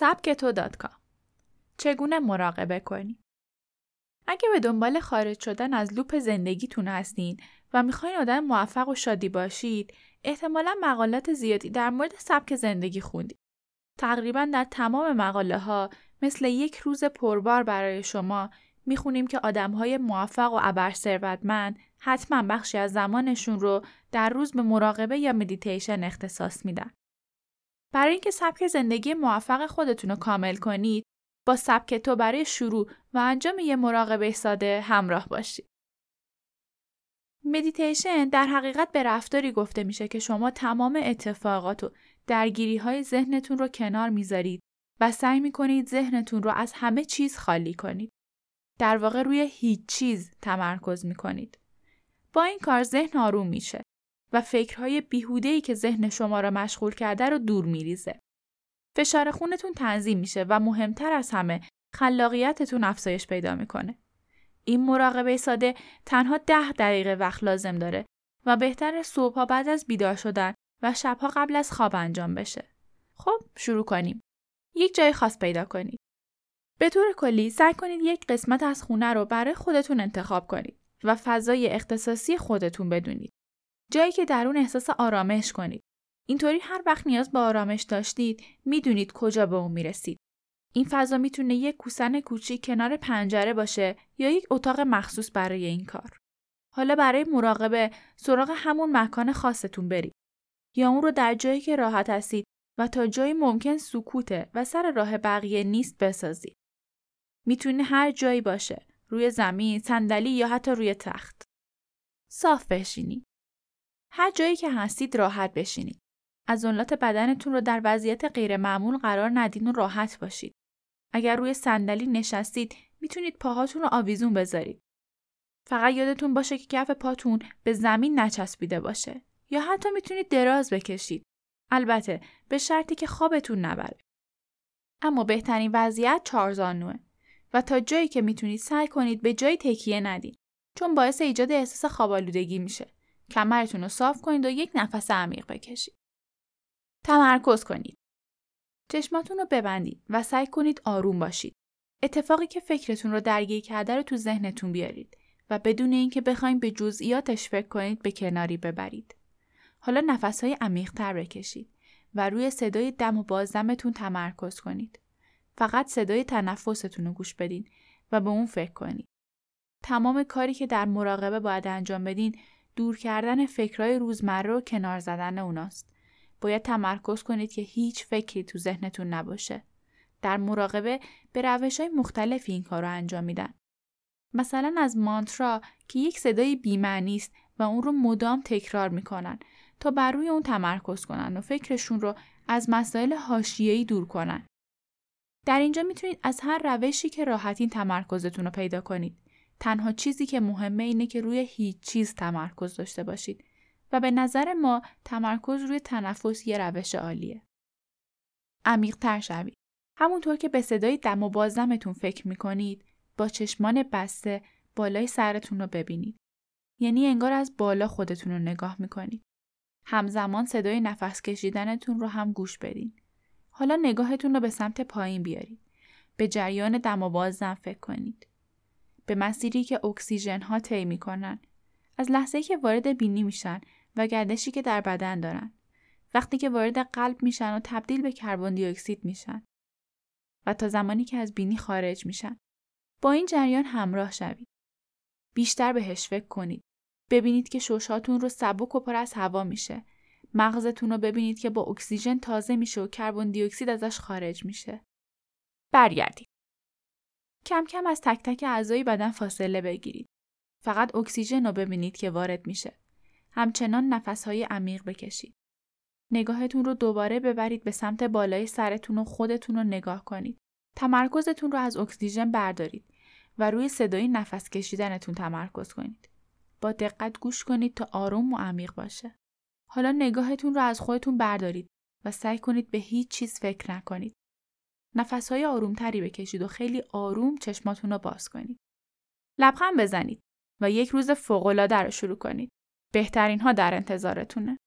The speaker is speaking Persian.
سبکتو چگونه مراقبه کنی؟ اگه به دنبال خارج شدن از loop زندگیتون هستین و می‌خواین آدم موفق و شادی باشید، احتمالا مقالات زیادی در مورد سبک زندگی خوندید. تقریبا در تمام مقاله ها مثل یک روز پربار برای شما می‌خونیم که آدم های موفق و ابر ثروتمند حتما بخشی از زمانشون رو در روز به مراقبه یا مدیتیشن اختصاص میدن. برای اینکه سبک زندگی موفق خودتون رو کامل کنید، با سبک تو برای شروع و انجام یه مراقبه ساده همراه باشید. مدیتیشن در حقیقت به رفتاری گفته میشه که شما تمام اتفاقات و درگیری های ذهنتون رو کنار می‌ذارید و سعی می‌کنید ذهنتون رو از همه چیز خالی کنید. در واقع روی هیچ چیز تمرکز می‌کنید. با این کار ذهن آروم میشه و فکرهای بیهوده‌ای که ذهن شما را مشغول کرده رو دور میریزه. فشار خونتون تنظیم میشه و مهمتر از همه خلاقیتتون افزایش پیدا می‌کنه. این مراقبه ساده تنها ده دقیقه وقت لازم داره و بهتر صبحها بعد از بیدار شدن و شبها قبل از خواب انجام بشه. خب شروع کنیم. یک جای خاص پیدا کنید. به طور کلی سعی کنید یک قسمت از خونه رو برای خودتون انتخاب کنید و فضای اختصاصی خودتون بدونید. جایی که در اون احساس آرامش کنید. اینطوری هر وقت نیاز به آرامش داشتید می‌دونید کجا به اون می‌رسید. این فضا می‌تونه یک کوسن کوچیک کنار پنجره باشه یا یک اتاق مخصوص برای این کار. حالا برای مراقبه سراغ همون مکان خاصتون برید. یا اون رو در جایی که راحت هستید و تا جایی ممکن سکوته و سر راه بقیه نیست بسازید. می‌تونه هر جایی باشه. روی زمین، صندلی یا حتی روی تخت. صاف بشینید. هر جایی که هستید راحت بشینید. عضلات بدنتون رو در وضعیت غیر معمول قرار ندین و راحت باشید. اگر روی صندلی نشستید می‌تونید پاهاتون رو آویزون بذارید. فقط یادتون باشه که کف پاتون به زمین نچسبیده باشه یا حتی می‌تونید دراز بکشید. البته به شرطی که خوابتون نبره. اما بهترین وضعیت چارزانوه و تا جایی که می‌تونید سعی کنید به جای تکیه ندید چون باعث ایجاد احساس خوابالودگی میشه. کمرتون رو صاف کنید و یک نفس عمیق بکشید. تمرکز کنید. چشماتون رو ببندید و سعی کنید آروم باشید. اتفاقی که فکرتون رو درگیر کرده رو تو ذهنتون بیارید و بدون اینکه بخوایم به جزئیاتش فکر کنید به کناری ببرید. حالا نفسهای عمیقتر بکشید و روی صدای دم و بازدمتون تمرکز کنید. فقط صدای تنفستون رو گوش بدین و به اون فکر کنید. تمام کاری که در مراقبه باید انجام بدین دور کردن فکرهای روزمره و کنار زدن اوناست. باید تمرکز کنید که هیچ فکری تو ذهنتون نباشه. در مراقبه به روش های مختلفی این کار رو انجام میدن. مثلا از مانترا که یک صدای بیمعنی است و اون رو مدام تکرار می‌کنن تا بر روی اون تمرکز کنن و فکرشون رو از مسائل حاشیه‌ای دور کنن. در اینجا می‌تونید از هر روشی که راحتین تمرکزتون رو پیدا کنید. تنها چیزی که مهمه اینه که روی هیچ چیز تمرکز داشته باشید و به نظر ما تمرکز روی تنفس یه روش عالیه. تر شوید. همونطور که به صدای دم و بازدمتون فکر می‌کنید با چشمان بسته بالای سرتون رو ببینید. یعنی انگار از بالا خودتون رو نگاه می‌کنید. همزمان صدای نفس کشیدنتون رو هم گوش بدین. حالا نگاهتون رو به سمت پایین بیارید. به جریان دم و بازدم فکر کنید. به مسیری که اکسیژن ها طی می‌کنن. از لحظه که وارد بینی میشن و گردشی که در بدن دارن. وقتی که وارد قلب میشن و تبدیل به کربن دی اکسید میشن و تا زمانی که از بینی خارج میشن. با این جریان همراه شوید. بیشتر بهش فکر کنید. ببینید که شوشاتون رو سبک و پر از هوا میشه. مغزتون رو ببینید که با اکسیژن تازه میشه و کربن دی اکسید ازش خارج میشه. برگردید. کم کم از تک تک اعضای بدن فاصله بگیرید. فقط اکسیژن رو ببینید که وارد میشه. همچنان نفسهای عمیق بکشید. نگاهتون رو دوباره ببرید به سمت بالای سرتون و خودتون رو نگاه کنید. تمرکزتون رو از اکسیژن بردارید و روی صدای نفس کشیدنتون تمرکز کنید. با دقت گوش کنید تا آروم و عمیق باشه. حالا نگاهتون رو از خودتون بردارید و سعی کنید به هیچ چیز فکر نکنید. نفسهای آرومتری بکشید و خیلی آروم چشماتون رو باز کنید. لبخند بزنید و یک روز فوق‌العاده رو شروع کنید. بهترین ها در انتظارتونه.